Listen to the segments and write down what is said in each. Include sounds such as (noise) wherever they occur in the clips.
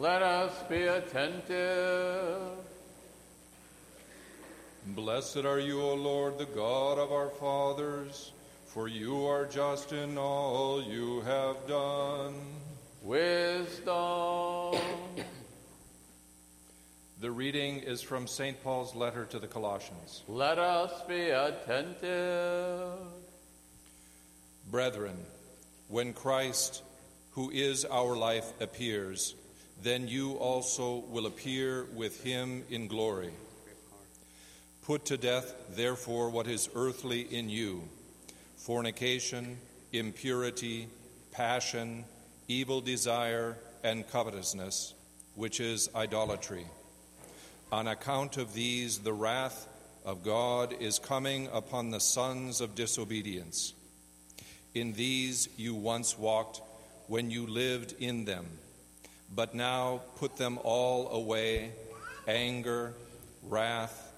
Let us be attentive. Blessed are you, O Lord, the God of our fathers, for you are just in all you have done. Wisdom. The reading is from St. Paul's letter to the Colossians. Let us be attentive. Brethren, when Christ, who is our life, appears, then you also will appear with him in glory. Put to death, therefore, what is earthly in you fornication, impurity, passion, evil desire, and covetousness, which is idolatry. On account of these, the wrath of God is coming upon the sons of disobedience. In these you once walked when you lived in them, but now put them all away anger, wrath,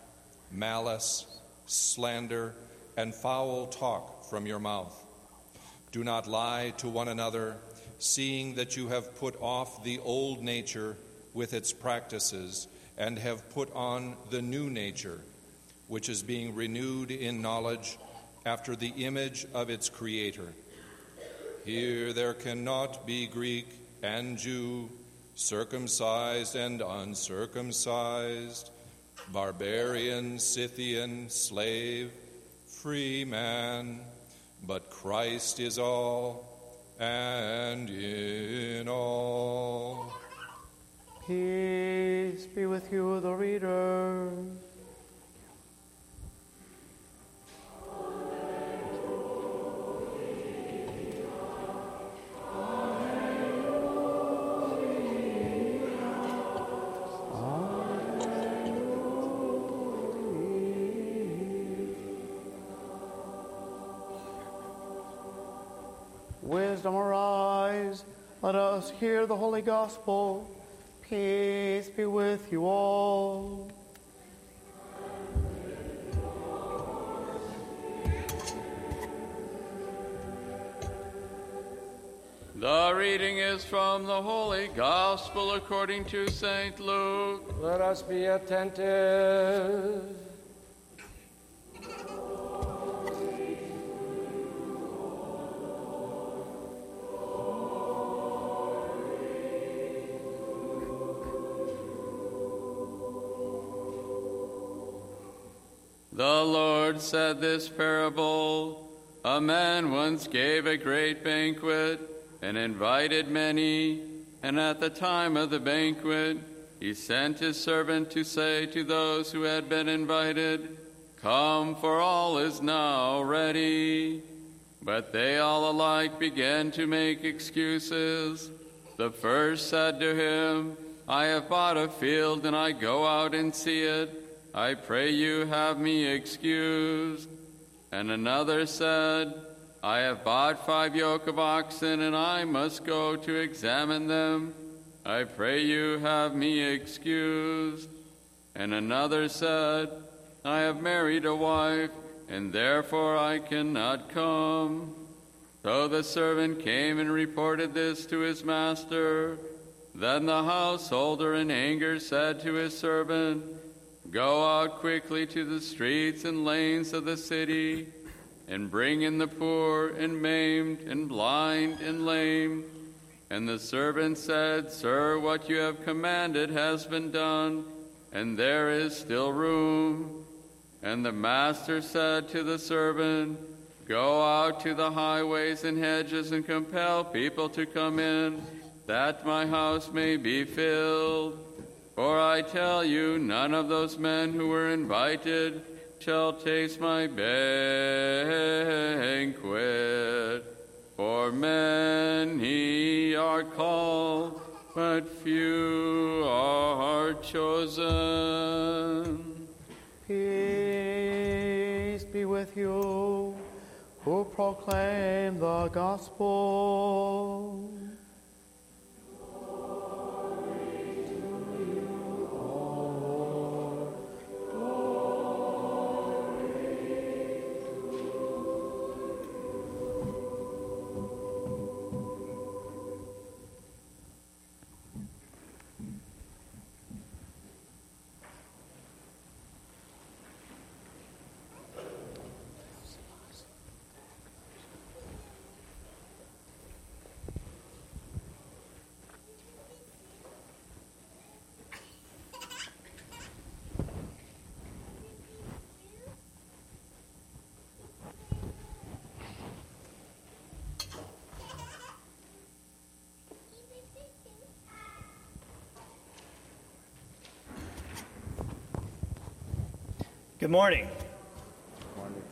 malice, slander, and foul talk from your mouth. Do not lie to one another, seeing that you have put off the old nature with its practices and have put on the new nature, which is being renewed in knowledge after the image of its Creator. Here there cannot be Greek and Jew, circumcised and uncircumcised, barbarian, Scythian, slave, free man, but Christ is all and in all. Peace be with you, the reader. Wisdom arise, let us hear the holy gospel. Peace be with you all. The reading is from the Holy Gospel according to St. Luke. Let us be attentive. The Lord said this parable A man once gave a great banquet and invited many, and at the time of the banquet, he sent his servant to say to those who had been invited, Come, for all is now ready. But they all alike began to make excuses. The first said to him, I have bought a field and I go out and see it. I pray you have me excused. And another said, I have bought five yoke of oxen and I must go to examine them. I pray you have me excused. And another said, I have married a wife and therefore I cannot come. So the servant came and reported this to his master. Then the householder in anger said to his servant, Go out quickly to the streets and lanes of the city, and bring in the poor and maimed and blind and lame. And the servant said, Sir, what you have commanded has been done, and there is still room. And the master said to the servant, Go out to the highways and hedges and compel people to come in, that my house may be filled. For I tell you, none of those men who were invited shall taste my banquet. For many are called, but few are chosen. Peace be with you who proclaim the gospel. Good morning. Good morning.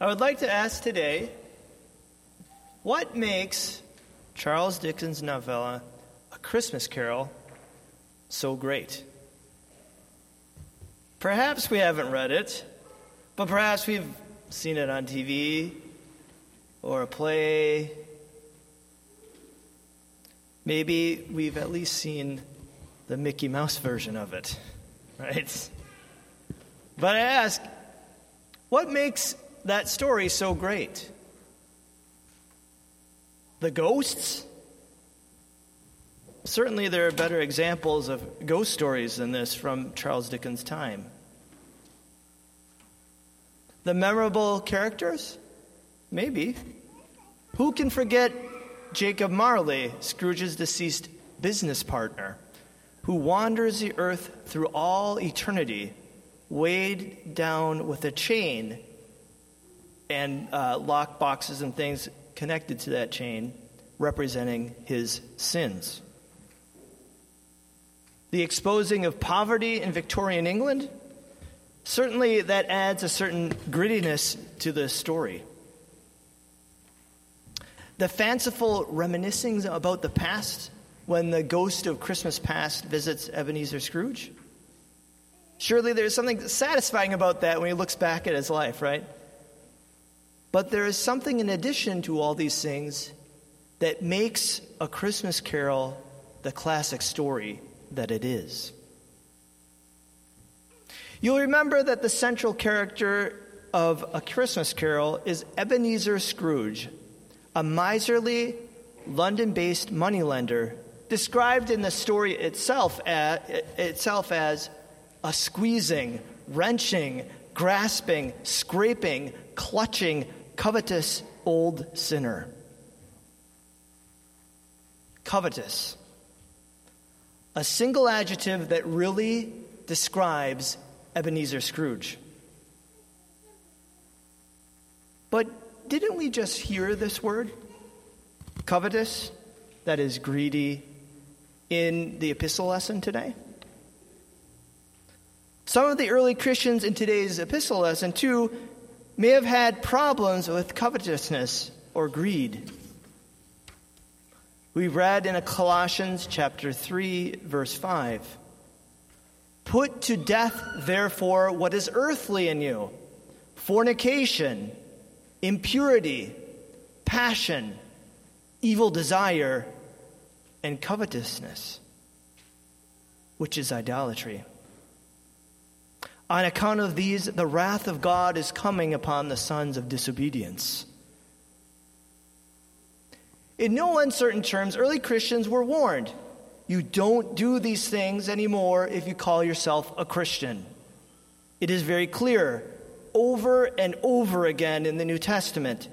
I would like to ask today what makes Charles Dickens' novella, A Christmas Carol, so great? Perhaps we haven't read it, but perhaps we've seen it on TV or a play. Maybe we've at least seen the Mickey Mouse version of it, (laughs) right? But I ask, what makes that story so great? The ghosts? Certainly, there are better examples of ghost stories than this from Charles Dickens' time. The memorable characters? Maybe. Who can forget Jacob Marley, Scrooge's deceased business partner, who wanders the earth through all eternity weighed down with a chain and uh, lock boxes and things connected to that chain representing his sins. The exposing of poverty in Victorian England, certainly that adds a certain grittiness to the story. The fanciful reminiscing about the past when the ghost of Christmas past visits Ebenezer Scrooge Surely there's something satisfying about that when he looks back at his life, right? But there is something in addition to all these things that makes A Christmas Carol the classic story that it is. You'll remember that the central character of A Christmas Carol is Ebenezer Scrooge, a miserly, London based moneylender, described in the story itself as, itself as a squeezing, wrenching, grasping, scraping, clutching, covetous old sinner. Covetous. A single adjective that really describes Ebenezer Scrooge. But didn't we just hear this word? Covetous, that is greedy, in the epistle lesson today? Some of the early Christians in today's epistle lesson, too, may have had problems with covetousness or greed. We read in a Colossians chapter 3 verse 5. Put to death therefore what is earthly in you: fornication, impurity, passion, evil desire, and covetousness, which is idolatry. On account of these, the wrath of God is coming upon the sons of disobedience. In no uncertain terms, early Christians were warned you don't do these things anymore if you call yourself a Christian. It is very clear over and over again in the New Testament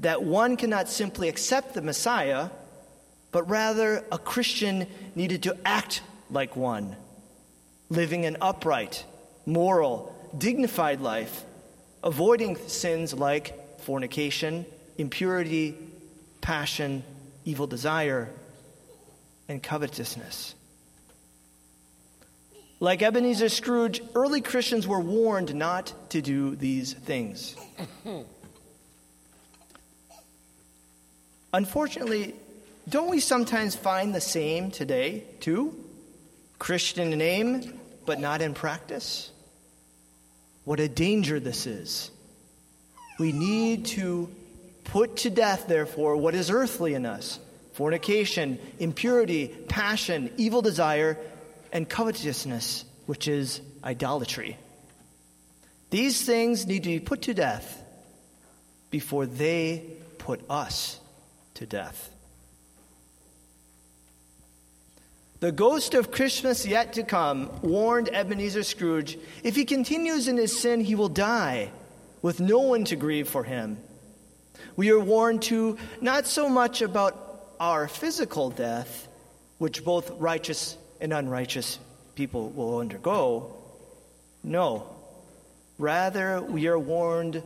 that one cannot simply accept the Messiah, but rather a Christian needed to act like one, living an upright, moral, dignified life, avoiding sins like fornication, impurity, passion, evil desire, and covetousness. Like Ebenezer Scrooge, early Christians were warned not to do these things. Unfortunately, don't we sometimes find the same today, too? Christian name, but not in practice? What a danger this is. We need to put to death, therefore, what is earthly in us fornication, impurity, passion, evil desire, and covetousness, which is idolatry. These things need to be put to death before they put us to death. The ghost of Christmas yet to come warned Ebenezer Scrooge if he continues in his sin, he will die with no one to grieve for him. We are warned to not so much about our physical death, which both righteous and unrighteous people will undergo. No. Rather, we are warned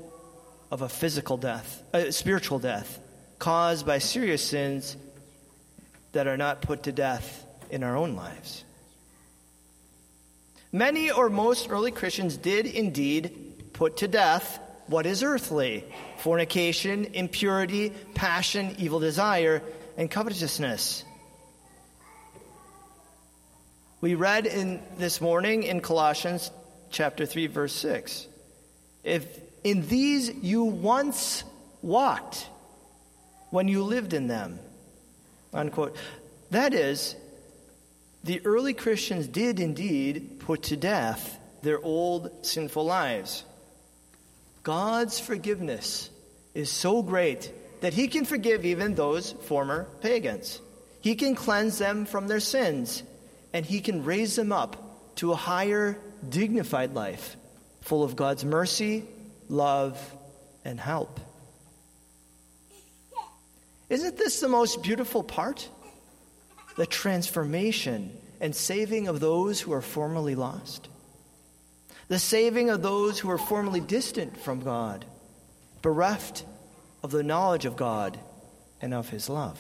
of a physical death, a spiritual death, caused by serious sins that are not put to death in our own lives. Many or most early Christians did indeed put to death what is earthly fornication, impurity, passion, evil desire, and covetousness. We read in this morning in Colossians chapter 3 verse 6. If in these you once walked when you lived in them. Unquote. That is, the early Christians did indeed put to death their old sinful lives. God's forgiveness is so great that He can forgive even those former pagans. He can cleanse them from their sins, and He can raise them up to a higher, dignified life, full of God's mercy, love, and help. Isn't this the most beautiful part? The transformation and saving of those who are formerly lost. The saving of those who are formerly distant from God, bereft of the knowledge of God and of His love.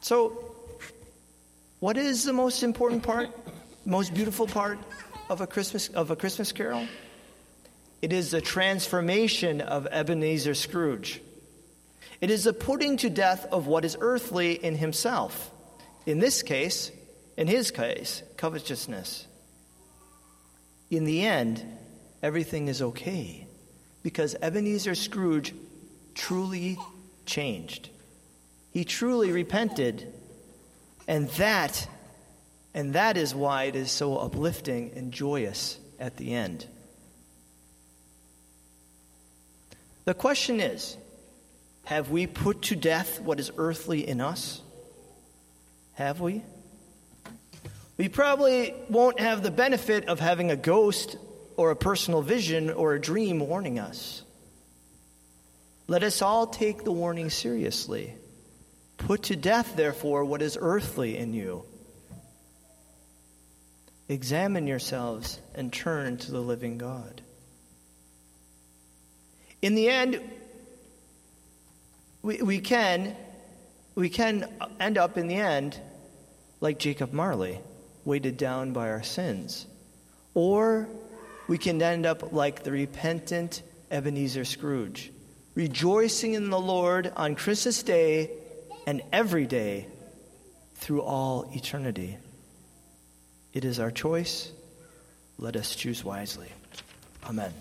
So, what is the most important part, most beautiful part of a Christmas, of a Christmas carol? It is the transformation of Ebenezer Scrooge. It is the putting to death of what is earthly in himself. In this case, in his case, covetousness. In the end, everything is okay because Ebenezer Scrooge truly changed. He truly repented. And that and that is why it is so uplifting and joyous at the end. The question is have we put to death what is earthly in us? Have we? We probably won't have the benefit of having a ghost or a personal vision or a dream warning us. Let us all take the warning seriously. Put to death, therefore, what is earthly in you. Examine yourselves and turn to the living God. In the end, we, we can we can end up in the end like Jacob Marley, weighted down by our sins. Or we can end up like the repentant Ebenezer Scrooge, rejoicing in the Lord on Christmas Day and every day through all eternity. It is our choice. Let us choose wisely. Amen.